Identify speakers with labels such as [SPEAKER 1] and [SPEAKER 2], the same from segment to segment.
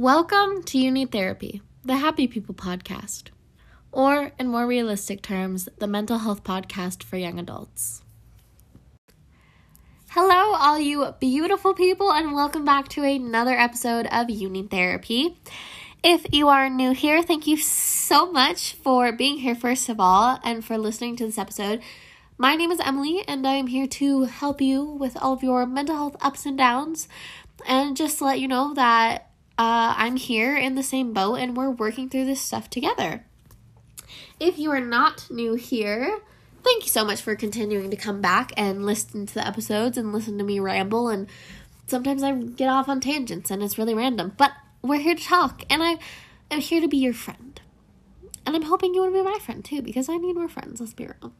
[SPEAKER 1] Welcome to You Need Therapy, the Happy People podcast, or in more realistic terms, the mental health podcast for young adults. Hello, all you beautiful people, and welcome back to another episode of You Need Therapy. If you are new here, thank you so much for being here, first of all, and for listening to this episode. My name is Emily, and I am here to help you with all of your mental health ups and downs, and just to let you know that uh, I'm here in the same boat and we're working through this stuff together. If you are not new here, thank you so much for continuing to come back and listen to the episodes and listen to me ramble. And sometimes I get off on tangents and it's really random, but we're here to talk and I am here to be your friend. And I'm hoping you want to be my friend too because I need more friends, let's be real.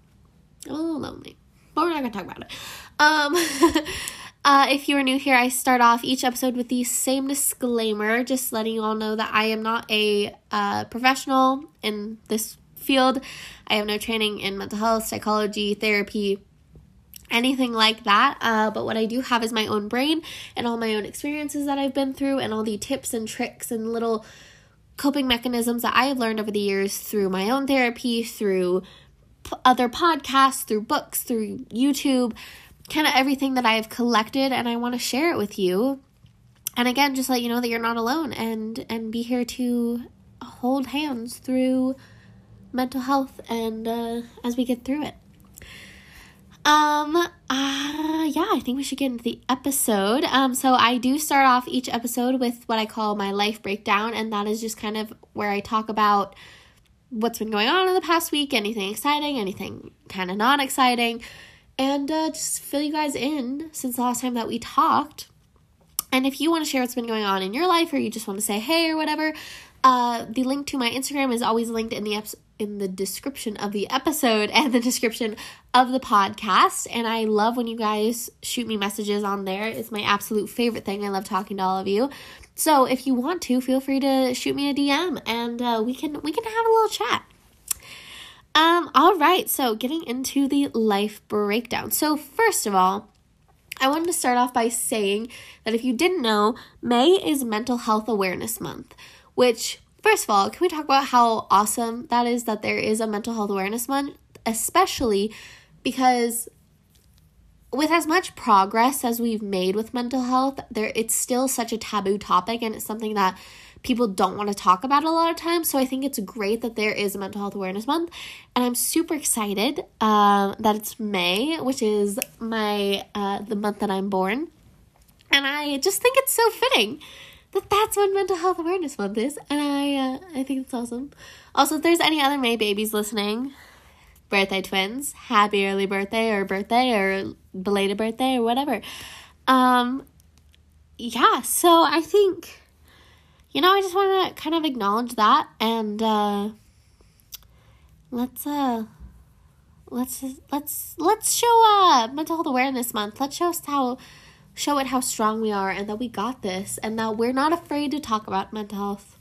[SPEAKER 1] I'm a little lonely, but we're not going to talk about it. Um, Uh, if you are new here, I start off each episode with the same disclaimer, just letting you all know that I am not a uh, professional in this field. I have no training in mental health, psychology, therapy, anything like that. Uh, but what I do have is my own brain and all my own experiences that I've been through, and all the tips and tricks and little coping mechanisms that I have learned over the years through my own therapy, through p- other podcasts, through books, through YouTube kind of everything that I've collected and I want to share it with you. And again, just let you know that you're not alone and and be here to hold hands through mental health and uh, as we get through it. Um uh yeah, I think we should get into the episode. Um so I do start off each episode with what I call my life breakdown and that is just kind of where I talk about what's been going on in the past week, anything exciting, anything kind of not exciting and uh, just fill you guys in since the last time that we talked. And if you want to share what's been going on in your life, or you just want to say hey or whatever, uh, the link to my Instagram is always linked in the ep- in the description of the episode and the description of the podcast. And I love when you guys shoot me messages on there. It's my absolute favorite thing. I love talking to all of you. So if you want to, feel free to shoot me a DM, and uh, we can we can have a little chat. Um, all right, so getting into the life breakdown. So, first of all, I wanted to start off by saying that if you didn't know, May is Mental Health Awareness Month, which, first of all, can we talk about how awesome that is that there is a Mental Health Awareness Month, especially because with as much progress as we've made with mental health, there it's still such a taboo topic and it's something that people don't want to talk about a lot of times. So I think it's great that there is a mental health awareness month, and I'm super excited uh, that it's May, which is my uh, the month that I'm born, and I just think it's so fitting that that's when mental health awareness month is, and I uh, I think it's awesome. Also, if there's any other May babies listening, birthday twins, happy early birthday or birthday or belated birthday or whatever. Um, yeah, so I think you know, I just want to kind of acknowledge that and uh, let's uh let's let's let's show uh mental health awareness month. Let's show us how show it how strong we are and that we got this and that we're not afraid to talk about mental health.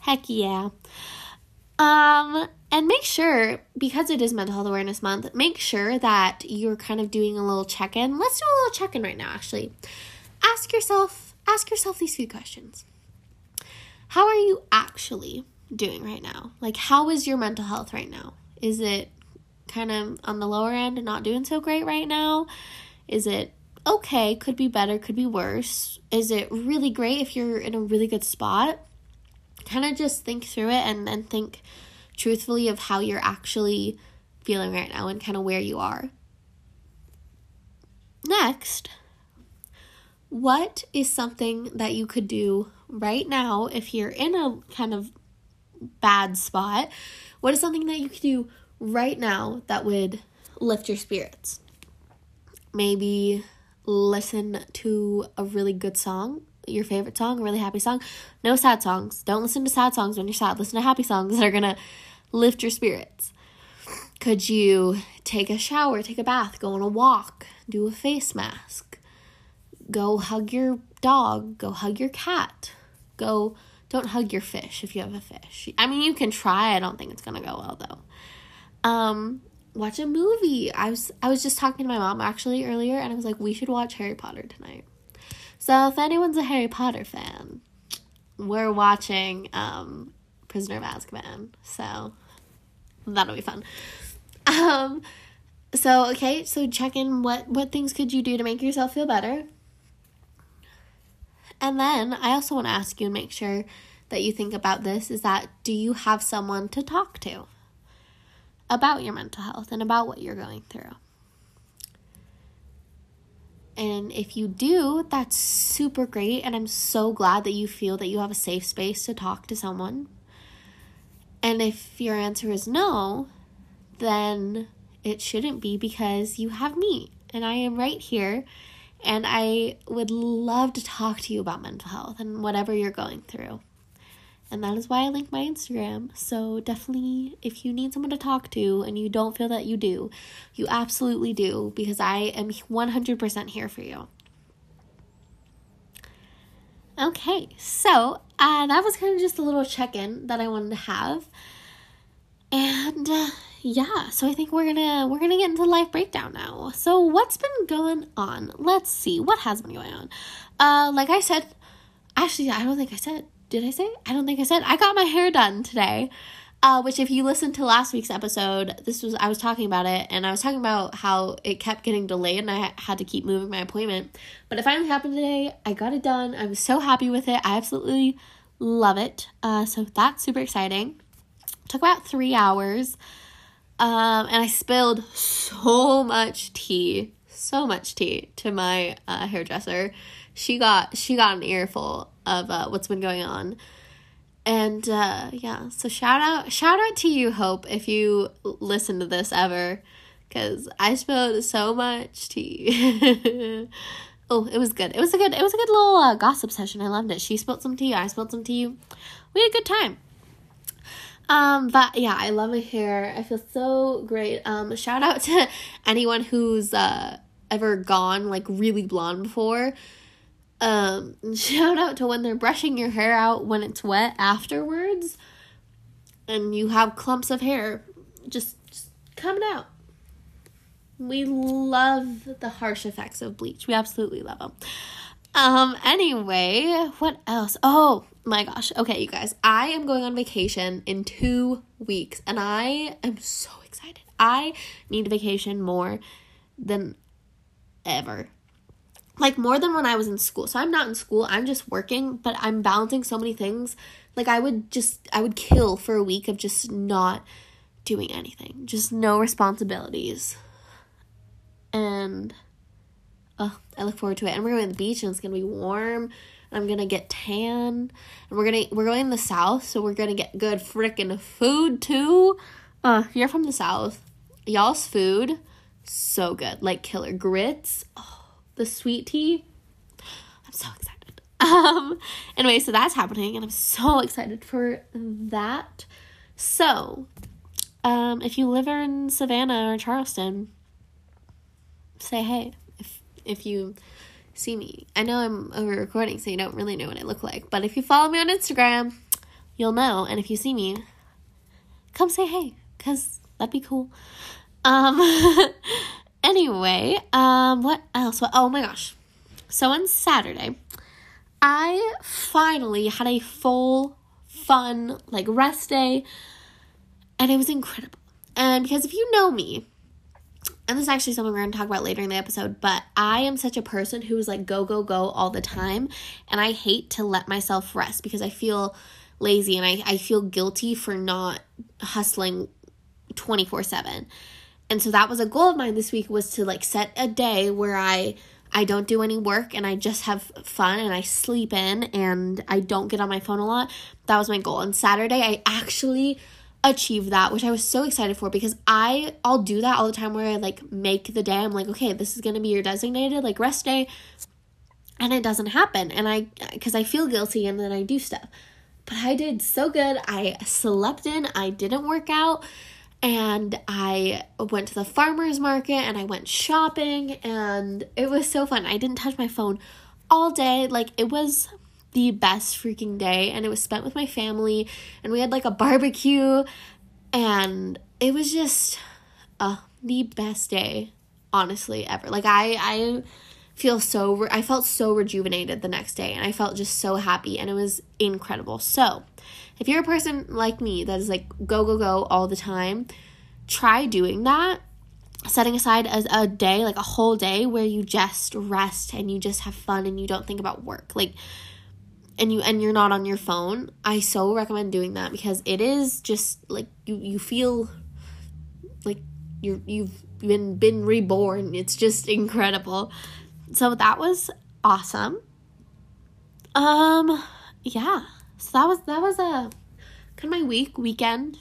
[SPEAKER 1] Heck yeah. Um and make sure because it is mental health awareness month, make sure that you're kind of doing a little check-in. Let's do a little check-in right now actually. Ask yourself ask yourself these few questions how are you actually doing right now? Like, how is your mental health right now? Is it kind of on the lower end and not doing so great right now? Is it okay? Could be better, could be worse. Is it really great if you're in a really good spot? Kind of just think through it and then think truthfully of how you're actually feeling right now and kind of where you are. Next, what is something that you could do right now if you're in a kind of bad spot? What is something that you could do right now that would lift your spirits? Maybe listen to a really good song, your favorite song, a really happy song. No sad songs. Don't listen to sad songs when you're sad. Listen to happy songs that are going to lift your spirits. Could you take a shower, take a bath, go on a walk, do a face mask? Go hug your dog, go hug your cat. Go don't hug your fish if you have a fish. I mean, you can try. I don't think it's going to go well though. Um watch a movie. I was I was just talking to my mom actually earlier and I was like we should watch Harry Potter tonight. So if anyone's a Harry Potter fan, we're watching um, Prisoner of Azkaban, so that'll be fun. Um, so okay, so check in. What what things could you do to make yourself feel better? And then I also want to ask you and make sure that you think about this is that do you have someone to talk to about your mental health and about what you're going through? And if you do, that's super great. And I'm so glad that you feel that you have a safe space to talk to someone. And if your answer is no, then it shouldn't be because you have me and I am right here. And I would love to talk to you about mental health and whatever you're going through. And that is why I link my Instagram. So definitely, if you need someone to talk to and you don't feel that you do, you absolutely do because I am 100% here for you. Okay, so uh, that was kind of just a little check in that I wanted to have. And uh, yeah, so I think we're gonna we're gonna get into life breakdown now. So what's been going on? Let's see what has been going on. Uh, like I said, actually I don't think I said did I say? I don't think I said. I got my hair done today. Uh, which if you listened to last week's episode, this was I was talking about it and I was talking about how it kept getting delayed and I had to keep moving my appointment. But it finally happened today. I got it done. I'm so happy with it. I absolutely love it. Uh, so that's super exciting. It took about three hours. Um, and I spilled so much tea, so much tea to my uh, hairdresser. She got she got an earful of uh, what's been going on. And uh, yeah, so shout out shout out to you, Hope, if you listen to this ever, because I spilled so much tea. oh, it was good. It was a good it was a good little uh, gossip session. I loved it. She spilled some tea. I spilled some tea. We had a good time. Um, but yeah, I love my hair. I feel so great. Um, shout out to anyone who's uh ever gone like really blonde before um, shout out to when they're brushing your hair out when it's wet afterwards and you have clumps of hair just, just coming out. We love the harsh effects of bleach. We absolutely love them. Um, anyway, what else? Oh my gosh. Okay, you guys, I am going on vacation in two weeks and I am so excited. I need a vacation more than ever like more than when I was in school. So I'm not in school, I'm just working, but I'm balancing so many things. Like I would just I would kill for a week of just not doing anything. Just no responsibilities. And oh, I look forward to it. And we're going to the beach and it's to be warm. And I'm to get tan. And we're to we're going in the south, so we're to get good freaking food too. Uh, you're from the south. Y'all's food so good. Like killer grits. Oh, the sweet tea. I'm so excited. Um, anyway, so that's happening, and I'm so excited for that. So, um, if you live in Savannah or Charleston, say hey if you see me. I know I'm over recording, so you don't really know what I look like, but if you follow me on Instagram, you'll know. And if you see me, come say hey, cause that'd be cool. Um, Anyway, um, what else? Oh my gosh. So on Saturday, I finally had a full, fun, like rest day, and it was incredible. And because if you know me, and this is actually something we're going to talk about later in the episode, but I am such a person who's like go, go, go all the time. And I hate to let myself rest because I feel lazy and I, I feel guilty for not hustling 24 7 and so that was a goal of mine this week was to like set a day where i i don't do any work and i just have fun and i sleep in and i don't get on my phone a lot that was my goal and saturday i actually achieved that which i was so excited for because i i'll do that all the time where i like make the day. I'm like okay this is gonna be your designated like rest day. And it doesn't happen. And i because i feel guilty and then i do stuff. But i did so good. I slept in. I didn't work out. And I went to the farmer's market and I went shopping. And it was so fun. I didn't touch my phone all day. Like it was the best freaking day and it was spent with my family and we had like a barbecue and it was just uh the best day honestly ever. Like I I feel so re- I felt so rejuvenated the next day and I felt just so happy and it was incredible. So, if you're a person like me that is like go go go all the time, try doing that. Setting aside as a day, like a whole day where you just rest and you just have fun and you don't think about work. Like and you and you're not on your phone. I so recommend doing that because it is just like you you feel like you're you've been been reborn. It's just incredible. So that was awesome. Um yeah. So that was that was a kind of my week weekend.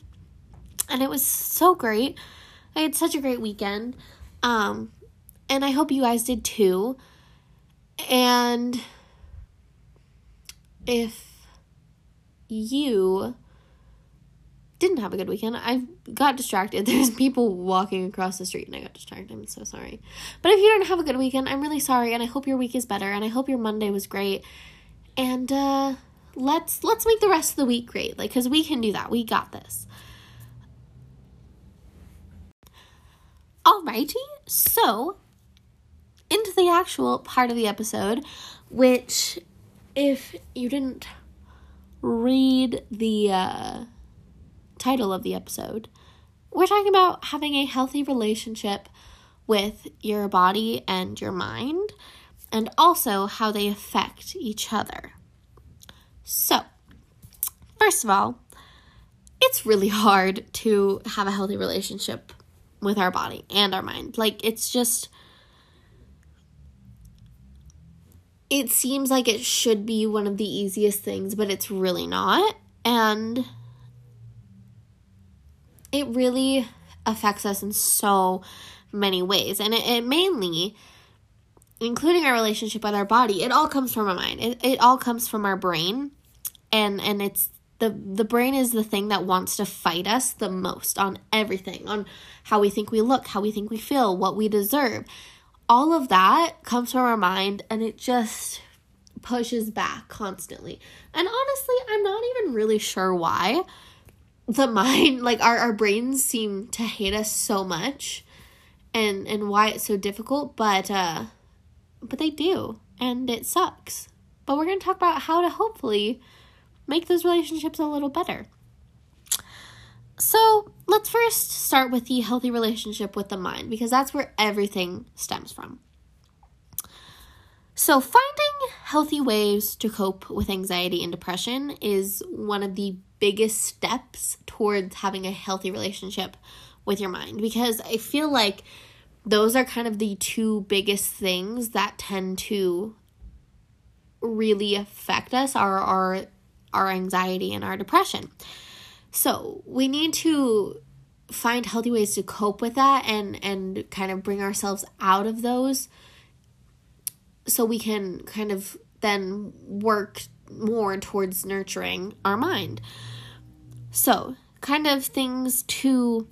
[SPEAKER 1] And it was so great. I had such a great weekend. Um and I hope you guys did too. And if you didn't have a good weekend. I got distracted. There's people walking across the street and I got distracted. I'm so sorry. But if you didn't have a good weekend, I'm really sorry and I hope your week is better and I hope your Monday was great. And uh let's let's make the rest of the week great. Like cuz we can do that. We got this. Alrighty. So, into the actual part of the episode, which if you didn't read the uh title of the episode, we're talking about having a healthy relationship with your body and your mind, and also how they affect each other. So, first of all, it's really hard to have a healthy relationship with our body and our mind. Like, it's just. It seems like it should be one of the easiest things, but it's really not. And it really affects us in so many ways. And it, it mainly, including our relationship with our body, it all comes from our mind. It, it all comes from our brain. And, and it's the the brain is the thing that wants to fight us the most on everything on how we think we look how we think we feel what we deserve all of that comes from our mind and it just pushes back constantly. And honestly i'm not even really sure why the mind like our, our brains seem to hate us so much and and why it's so difficult but uh but they do and it sucks. But we're going to talk about how to hopefully make those relationships a little better so let's first start with the healthy relationship with the mind because that's where everything stems from so, finding healthy ways to cope with anxiety and depression is one of the biggest steps towards having a healthy relationship with your mind because I feel like those are kind of the two biggest things that tend to really affect us our our our anxiety and our depression. So, we need to find healthy ways to cope with that and and kind of bring ourselves out of those so we can kind of then work more towards nurturing our mind. So, kind of things to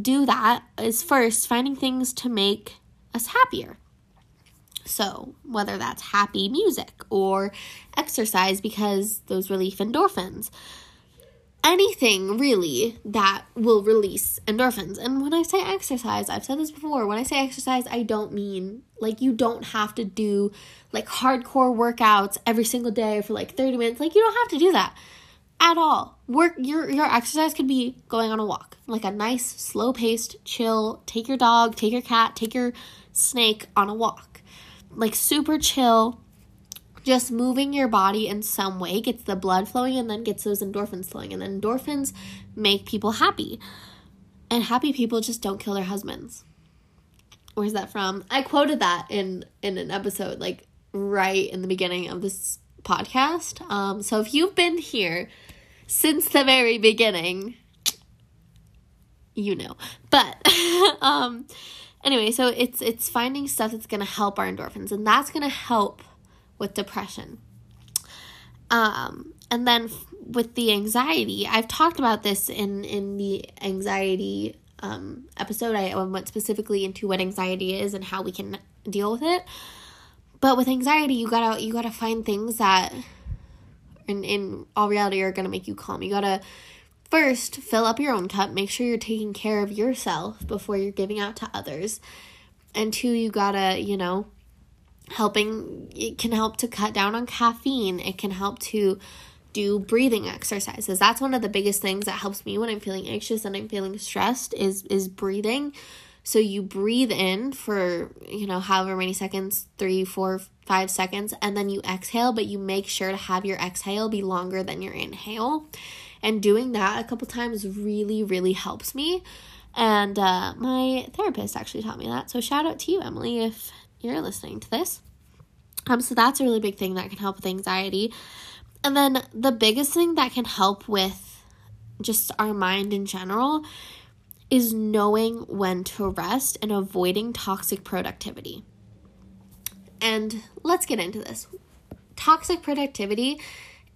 [SPEAKER 1] do that is first finding things to make us happier. So, whether that's happy music or exercise because those relief endorphins anything really that will release endorphins. And when I say exercise, I've said this before, when I say exercise, I don't mean like you don't have to do like hardcore workouts every single day for like 30 minutes. Like you don't have to do that at all. Work your your exercise could be going on a walk. Like a nice slow-paced, chill, take your dog, take your cat, take your snake on a walk. Like super chill just moving your body in some way gets the blood flowing and then gets those endorphins flowing. And then endorphins make people happy. And happy people just don't kill their husbands. Where's that from? I quoted that in in an episode like right in the beginning of this podcast. Um so if you've been here since the very beginning, you know. But um anyway, so it's it's finding stuff that's going to help our endorphins and that's going to help with depression. Um, and then f- with the anxiety, I've talked about this in in the anxiety um, episode. I went specifically into what anxiety is and how we can deal with it. But with anxiety, you gotta you gotta find things that, in in all reality, are gonna make you calm. You gotta first fill up your own cup. Make sure you're taking care of yourself before you're giving out to others. And two, you gotta you know helping it can help to cut down on caffeine. It can help to do breathing exercises. That's one of the biggest things that helps me when I'm feeling anxious and I'm feeling stressed is is breathing. So you breathe in for, you know, however many seconds, three, four, five seconds, and then you exhale, but you make sure to have your exhale be longer than your inhale. And doing that a couple times really, really helps me. And uh, my therapist actually taught me that. So shout out to you, Emily, if you're listening to this. Um, so that's a really big thing that can help with anxiety. And then the biggest thing that can help with just our mind in general is knowing when to rest and avoiding toxic productivity. And let's get into this. Toxic productivity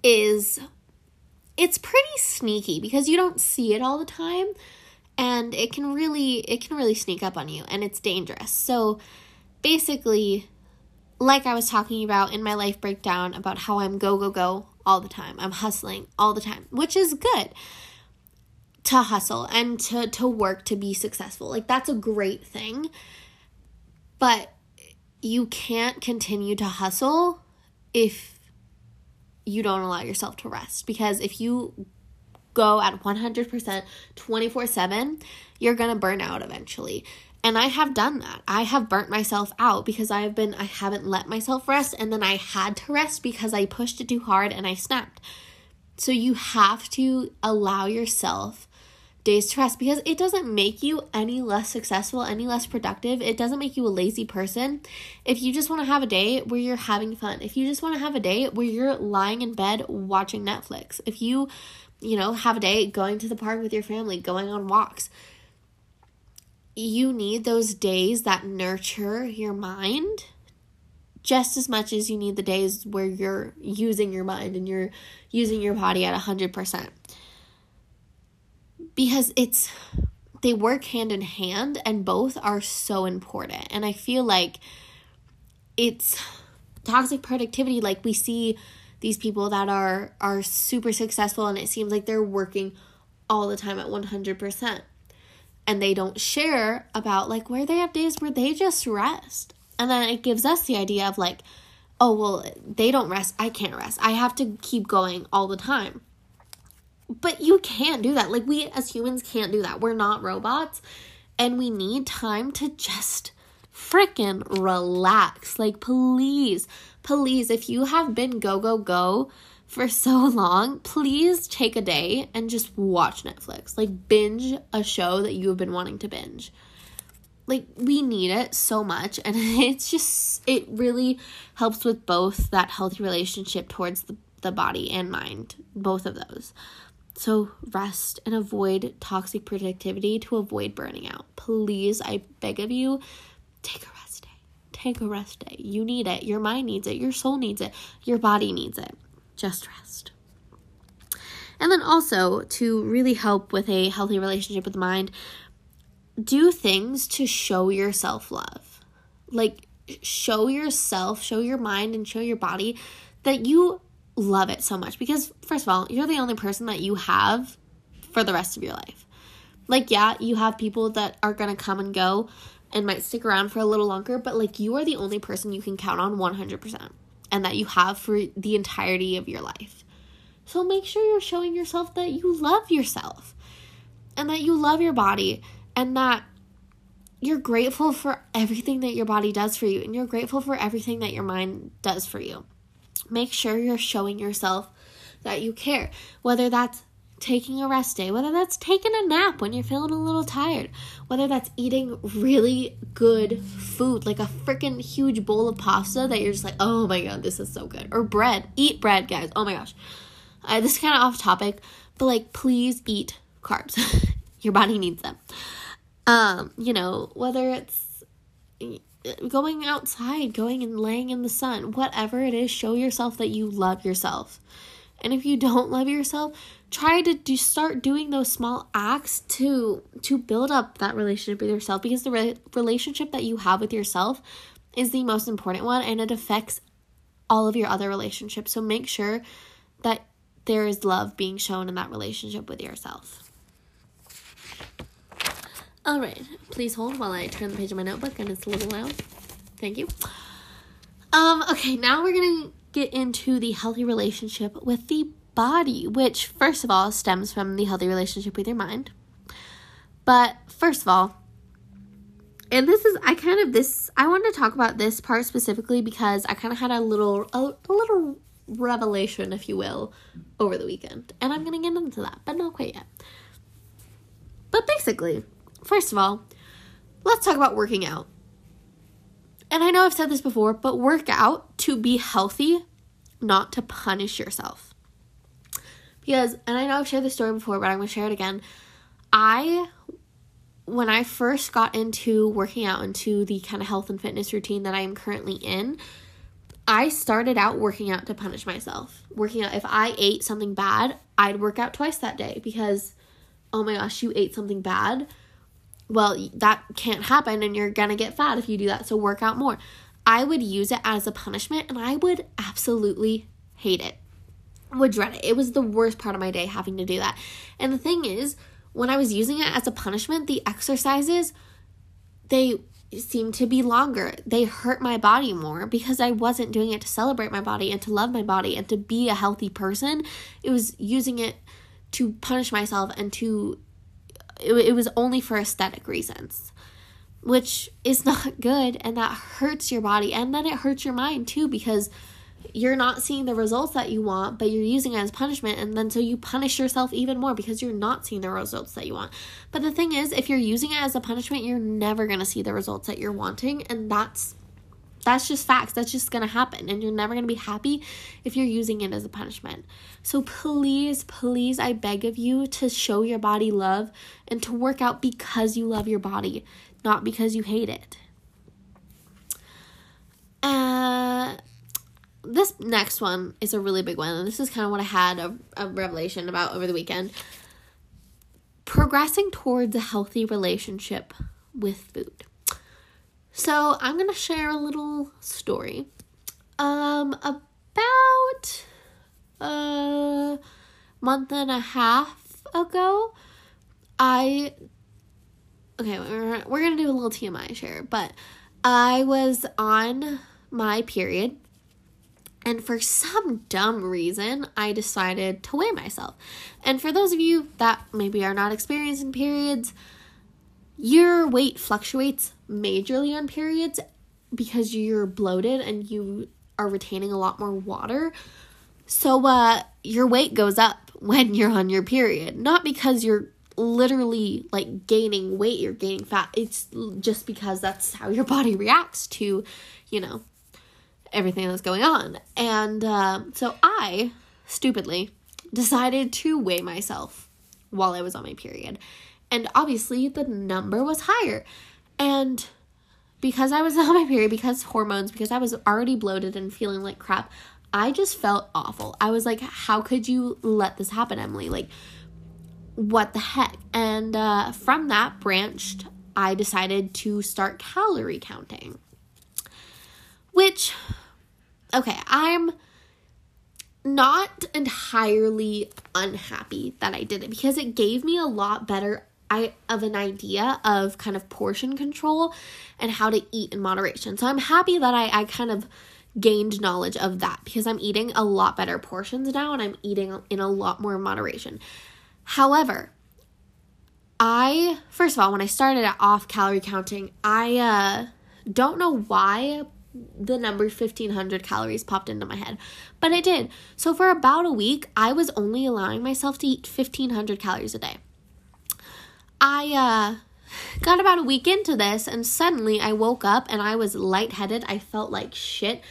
[SPEAKER 1] is it's pretty sneaky because you don't see it all the time and it can really it can really sneak up on you and it's dangerous. So basically like I was talking about in my life breakdown about how I'm go go go all the time. I'm hustling all the time, which is good to hustle and to to work to be successful. Like that's a great thing. But you can't continue to hustle if you don't allow yourself to rest because if you go at 100% 24/7, you're going to burn out eventually. And I have done that. I have burnt myself out because I have been I haven't let myself rest and then I had to rest because I pushed it too hard and I snapped. So you have to allow yourself days to rest because it doesn't make you any less successful, any less productive. It doesn't make you a lazy person. If you just want to have a day where you're having fun, if you just want to have a day where you're lying in bed watching Netflix, if you, you know, have a day going to the park with your family, going on walks, you need those days that nurture your mind just as much as you need the days where you're using your mind and you're using your body at 100%. Because it's they work hand in hand and both are so important. And I feel like it's toxic productivity like we see these people that are are super successful and it seems like they're working all the time at 100% and they don't share about like where they have days where they just rest. And then it gives us the idea of like, oh, well, they don't rest. I can't rest. I have to keep going all the time. But you can't do that. Like, we as humans can't do that. We're not robots. And we need time to just freaking relax. Like, please, please, if you have been go, go, go for so long, please take a day and just watch Netflix. Like binge a show that you have been wanting to binge. Like we need it so much and it's just it really helps with both that healthy relationship towards the, the body and mind, both of those. So rest and avoid toxic productivity to avoid burning out. Please, I beg of you, take a rest day. Take a rest day. You need it. Your mind needs it. Your soul needs it. Your body needs it just rest. And then also to really help with a healthy relationship with the mind, do things to show yourself love. Like show yourself, show your mind and show your body that you love it so much because first of all, you're the only person that you have for the rest of your life. Like yeah, you have people that are going to come and go and might stick around for a little longer, but like you are the only person you can count on 100% and that you have for the entirety of your life. So make sure you're showing yourself that you love yourself and that you love your body and that you're grateful for everything that your body does for you and you're grateful for everything that your mind does for you. Make sure you're showing yourself that you care, whether that's taking a rest day, whether that's taking a nap when you're feeling a little tired, whether that's eating really good food, like a freaking huge bowl of pasta that you're just like, oh my god, this is so good, or bread. Eat bread, guys. Oh my gosh. Uh, this is kind of off topic, but like, please eat carbs. Your body needs them. Um, you know, whether it's going outside, going and laying in the sun, whatever it is, show yourself that you love yourself. And if you don't love yourself, try to do start doing those small acts to to build up that relationship with yourself because the re- relationship that you have with yourself is the most important one and it affects all of your other relationships. So make sure that there is love being shown in that relationship with yourself. All right, please hold while I turn the page of my notebook and it's a little loud. Thank you. Um, okay, now we're gonna get into the healthy relationship with the body, which first of all stems from the healthy relationship with your mind. But first of all, and this is I kind of this I wanted to talk about this part specifically because I kind of had a little a, a little revelation, if you will, over the weekend, and I'm gonna get into that, but not quite yet. But basically, first of all, let's talk about working out. And I know I've said this before, but work out to be healthy, not to punish yourself. Because, and I know I've shared this story before, but I'm gonna share it again. I when I first got into working out into the kind of health and fitness routine that I am currently in, I started out working out to punish myself. Working out, if I ate something bad, I'd work out twice that day because, oh my gosh, you ate something bad. Well, that can't happen and you're gonna get fat if you do that, so work out more. I would use it as a punishment and I would absolutely hate it. Would dread it. It was the worst part of my day having to do that. And the thing is, when I was using it as a punishment, the exercises they seemed to be longer. They hurt my body more because I wasn't doing it to celebrate my body and to love my body and to be a healthy person. It was using it to punish myself and to it, it was only for aesthetic reasons which is not good and that hurts your body and then it hurts your mind too because you're not seeing the results that you want, but you're using it as punishment, and then so you punish yourself even more because you're not seeing the results that you want. But the thing is, if you're using it as a punishment, you're never gonna see the results that you're wanting, and that's that's just facts. That's just gonna happen, and you're never gonna be happy if you're using it as a punishment. So please, please, I beg of you to show your body love and to work out because you love your body, not because you hate it. Uh this next one is a really big one, and this is kind of what I had a, a revelation about over the weekend. Progressing towards a healthy relationship with food. So I'm gonna share a little story. Um, about a month and a half ago, I okay, we're, we're gonna do a little TMI share, but I was on my period and for some dumb reason, I decided to weigh myself. And for those of you that maybe are not experiencing periods, your weight fluctuates majorly on periods because you're bloated and you are retaining a lot more water. So uh your weight goes up when you're on your period, not because you're literally like gaining weight, you're gaining fat. It's just because that's how your body reacts to, you know, everything that's going on. And um, so I, stupidly, decided to weigh myself while I was on my period. And obviously, the number was higher. And because I was on my period, because hormones, because I was already bloated and feeling like crap, I just felt awful. I was like, how could you let this happen, Emily? Like, what the heck? And uh, from that branched, I decided to start calorie counting. Which okay, I'm not entirely unhappy that I did it because it gave me a lot better I of an idea of kind of portion control and how to eat in moderation. So I'm happy that I, I kind of gained knowledge of that because I'm eating a lot better portions now and I'm eating in a lot more moderation. However, I first of all when I started off calorie counting, I uh don't know why, the number 1500 calories popped into my head. But it did. So for about a week, I was only allowing myself to eat 1500 calories a day. I uh got about a week into this and suddenly I woke up and I was lightheaded. I felt like shit.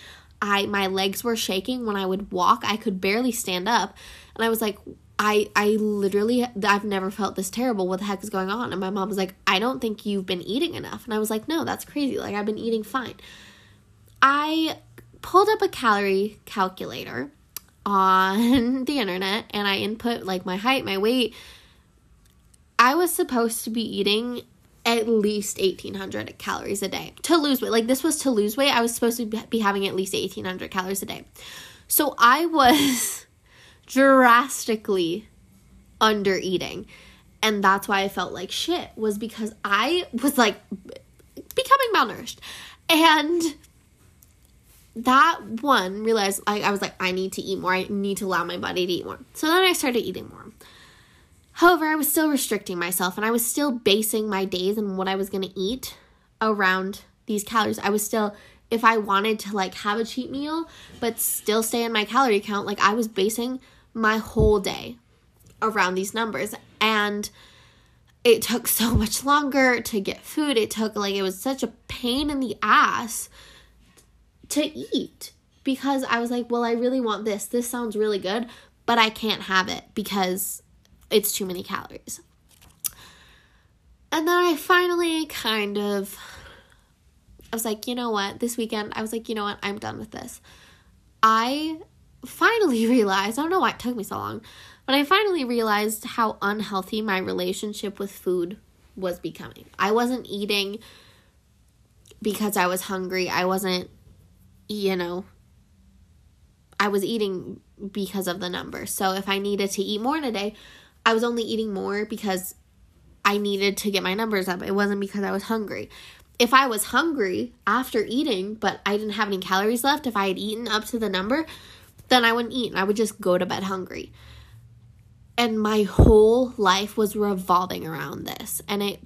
[SPEAKER 1] I my legs were shaking when I would walk. I could barely stand up. And I was like I I literally I've never felt this terrible. What the heck is going on? And my mom was like, "I don't think you've been eating enough." And I was like, "No, that's crazy. Like I've been eating fine." I pulled up a calorie calculator on the internet and I input like my height, my weight. I was supposed to be eating at least 1800 calories a day to lose weight. Like this was to lose weight. I was supposed to be having at least 1800 calories a day. So I was drastically under eating. And that's why I felt like shit was because I was like becoming malnourished. And that one realized I, I was like, I need to eat more. I need to allow my body to eat more. So then I started eating more. However, I was still restricting myself and I was still basing my days and what I was going to eat around these calories. I was still, if I wanted to like have a cheat meal, but still stay in my calorie count, like I was basing my whole day around these numbers. And it took so much longer to get food. It took like it was such a pain in the ass to eat because I was like, well, I really want this. This sounds really good, but I can't have it because it's too many calories. And then I finally kind of I was like, you know what? This weekend, I was like, you know what? I'm done with this. I finally realized, I don't know why it took me so long, but I finally realized how unhealthy my relationship with food was becoming. I wasn't eating because I was hungry. I wasn't, you know, I was eating because of the number. So if I needed to eat more in a day, I was only eating more because I needed to get my numbers up. It wasn't because I was hungry. If I was hungry after eating, but I didn't have any calories left, if I had eaten up to the number, then I wouldn't eat and I would just go to bed hungry. And my whole life was revolving around this. And it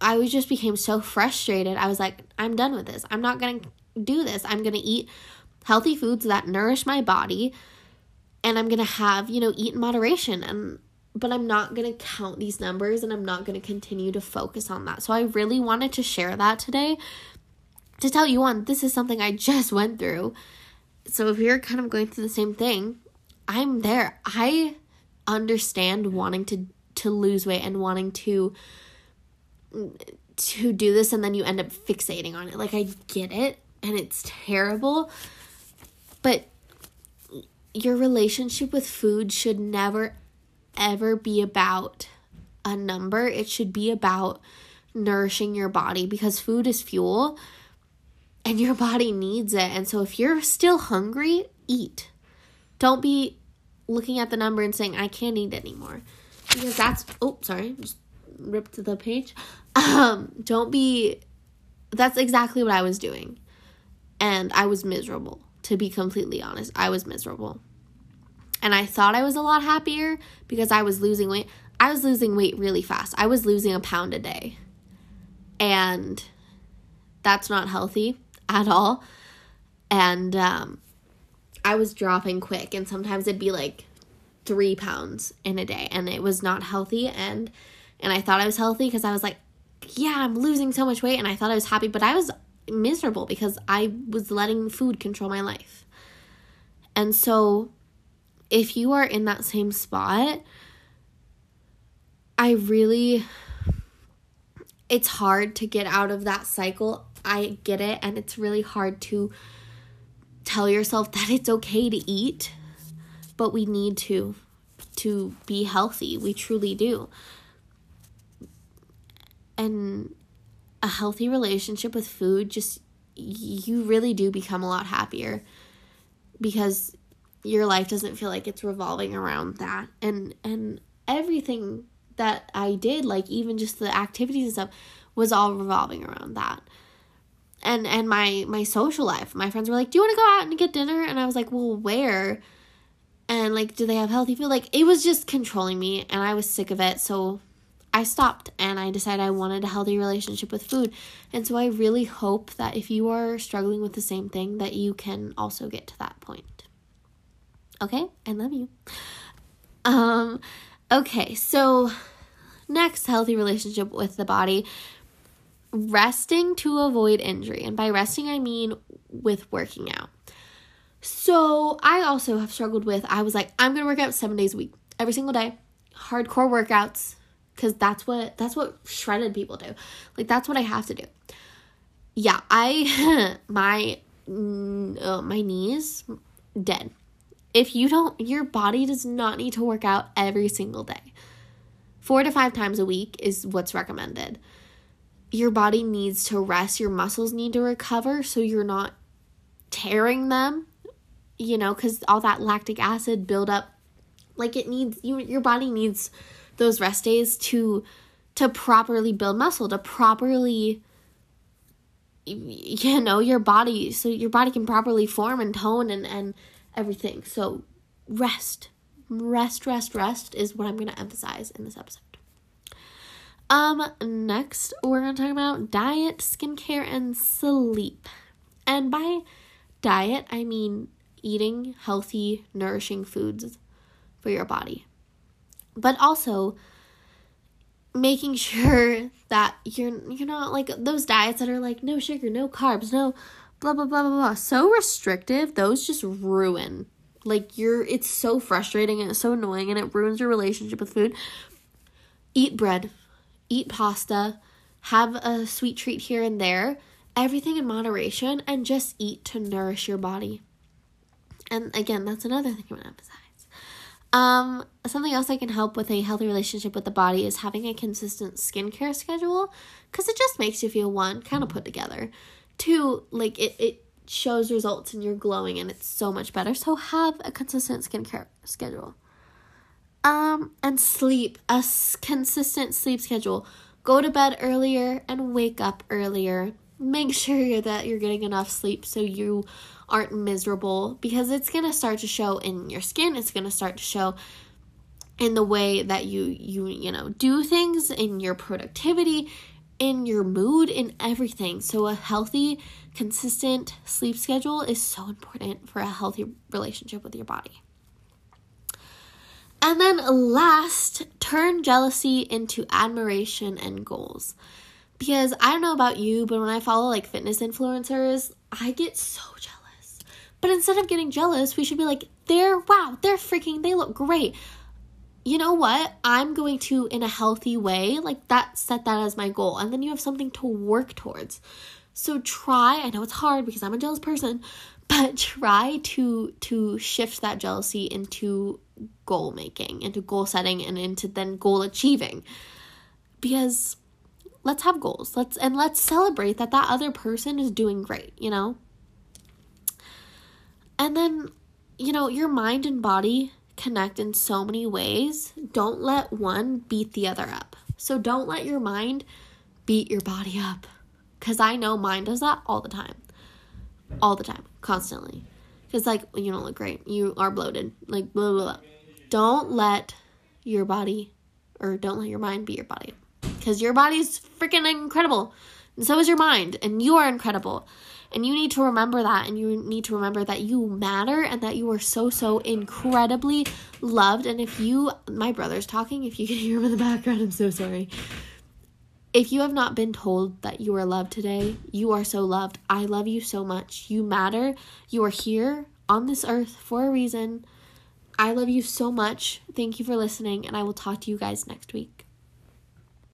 [SPEAKER 1] I was just became so frustrated. I was like, I'm done with this. I'm not going to do this. I'm going to eat healthy foods that nourish my body and I'm going to have, you know, eat in moderation and but I'm not going to count these numbers and I'm not going to continue to focus on that. So I really wanted to share that today to tell you on this is something I just went through so if you're kind of going through the same thing, I'm there. I understand wanting to to lose weight and wanting to to do this and then you end up fixating on it. Like I get it and it's terrible. But your relationship with food should never ever be about a number. It should be about nourishing your body because food is fuel and your body needs it. And so if you're still hungry, eat. Don't be looking at the number and saying, I can't eat anymore. Because that's, oh, sorry, just ripped the page. Um, don't be, that's exactly what I was doing. And I was miserable, to be completely honest. I was miserable. And I thought I was a lot happier because I was losing weight. I was losing weight really fast. I was losing a pound a day. And that's not healthy at all. And um, I was dropping quick, and sometimes it'd be like three pounds in a day, and it was not healthy. And and I thought I was healthy because I was like, yeah, I'm losing so much weight, and I thought I was happy, but I was miserable because I was letting food control my life. And so, if you are in that same spot, I really, it's hard to get out of that cycle I get it, and it's really hard to tell yourself that it's okay to eat, but we need to to be healthy. We truly do. And a healthy relationship with food just you really do become a lot happier because your life doesn't feel like it's revolving around that. And and everything that I did like even just the activities and stuff was all revolving around that. And and my my social life my friends were like do you want to go out and get dinner? And i was like well where? And like do they have healthy food? Like it was just controlling me and i was sick of it so i stopped and i decided i wanted a healthy relationship with food. And so i really hope that if you are struggling with the same thing that you can also get to that point. Okay? I love you. Um okay so next healthy relationship with the body. Resting to avoid injury. And by resting, I mean with working out. So I also have struggled with, I was like, I'm gonna work out seven days a week, every single day, hardcore workouts, because that's what that's what shredded people do. Like that's what I have to do. Yeah, I my uh, my knees dead. If you don't, your body does not need to work out every single day. Four to five times a week is what's recommended your body needs to rest, your muscles need to recover so you're not tearing them, you know, cuz all that lactic acid buildup like it needs you your body needs those rest days to to properly build muscle, to properly you know your body so your body can properly form and tone and and everything. So rest rest rest rest is what i'm going to emphasize in this episode. Um next we're going to talk about diet skincare and sleep. And by diet i mean eating healthy nourishing foods for your body but also making sure that you're you're not like those diets that are like no sugar, no carbs, no blah blah blah blah blah. So restrictive, those just ruin. Like you're it's so frustrating and it's so annoying and it ruins your relationship with food. Eat bread, eat pasta, have a sweet treat here and there, everything in moderation and just eat to nourish your body. And again, that's another thing I'm gonna emphasize. Um, something else that can help with a healthy relationship with the body is having a consistent skincare schedule because it just makes you feel one, kind of put together. Two, like it, it shows results and you're glowing and it's so much better. So have a consistent skincare schedule. Um, and sleep, a s- consistent sleep schedule. Go to bed earlier and wake up earlier. Make sure that you're getting enough sleep so you aren't miserable because it's going to start to show in your skin. It's going to start to show in the way that you you you know do things in your productivity in your mood in everything so a healthy consistent sleep schedule is so important for a healthy relationship with your body and then last turn jealousy into admiration and goals because i don't know about you but when i follow like fitness influencers i get so jealous but instead of getting jealous, we should be like, they're wow, they're freaking, they look great. You know what? I'm going to, in a healthy way, like that, set that as my goal. And then you have something to work towards. So try, I know it's hard because I'm a jealous person, but try to to shift that jealousy into goal making, into goal setting and into then goal achieving. Because let's have goals. Let's and let's celebrate that that other person is doing great, you know? And then, you know, your mind and body connect in so many ways. Don't let one beat the other up. So don't let your mind beat your body up. Because I know mine does that all the time. All the time. Constantly. Because, like, you don't look great. You are bloated. Like, blah, blah, blah. Don't let your body or don't let your mind beat your body Because your body's freaking incredible. And so is your mind. And you are incredible. And you need to remember that. And you need to remember that you matter and that you are so, so incredibly loved. And if you, my brother's talking, if you can hear him in the background, I'm so sorry. If you have not been told that you are loved today, you are so loved. I love you so much. You matter. You are here on this earth for a reason. I love you so much. Thank you for listening, and I will talk to you guys next week.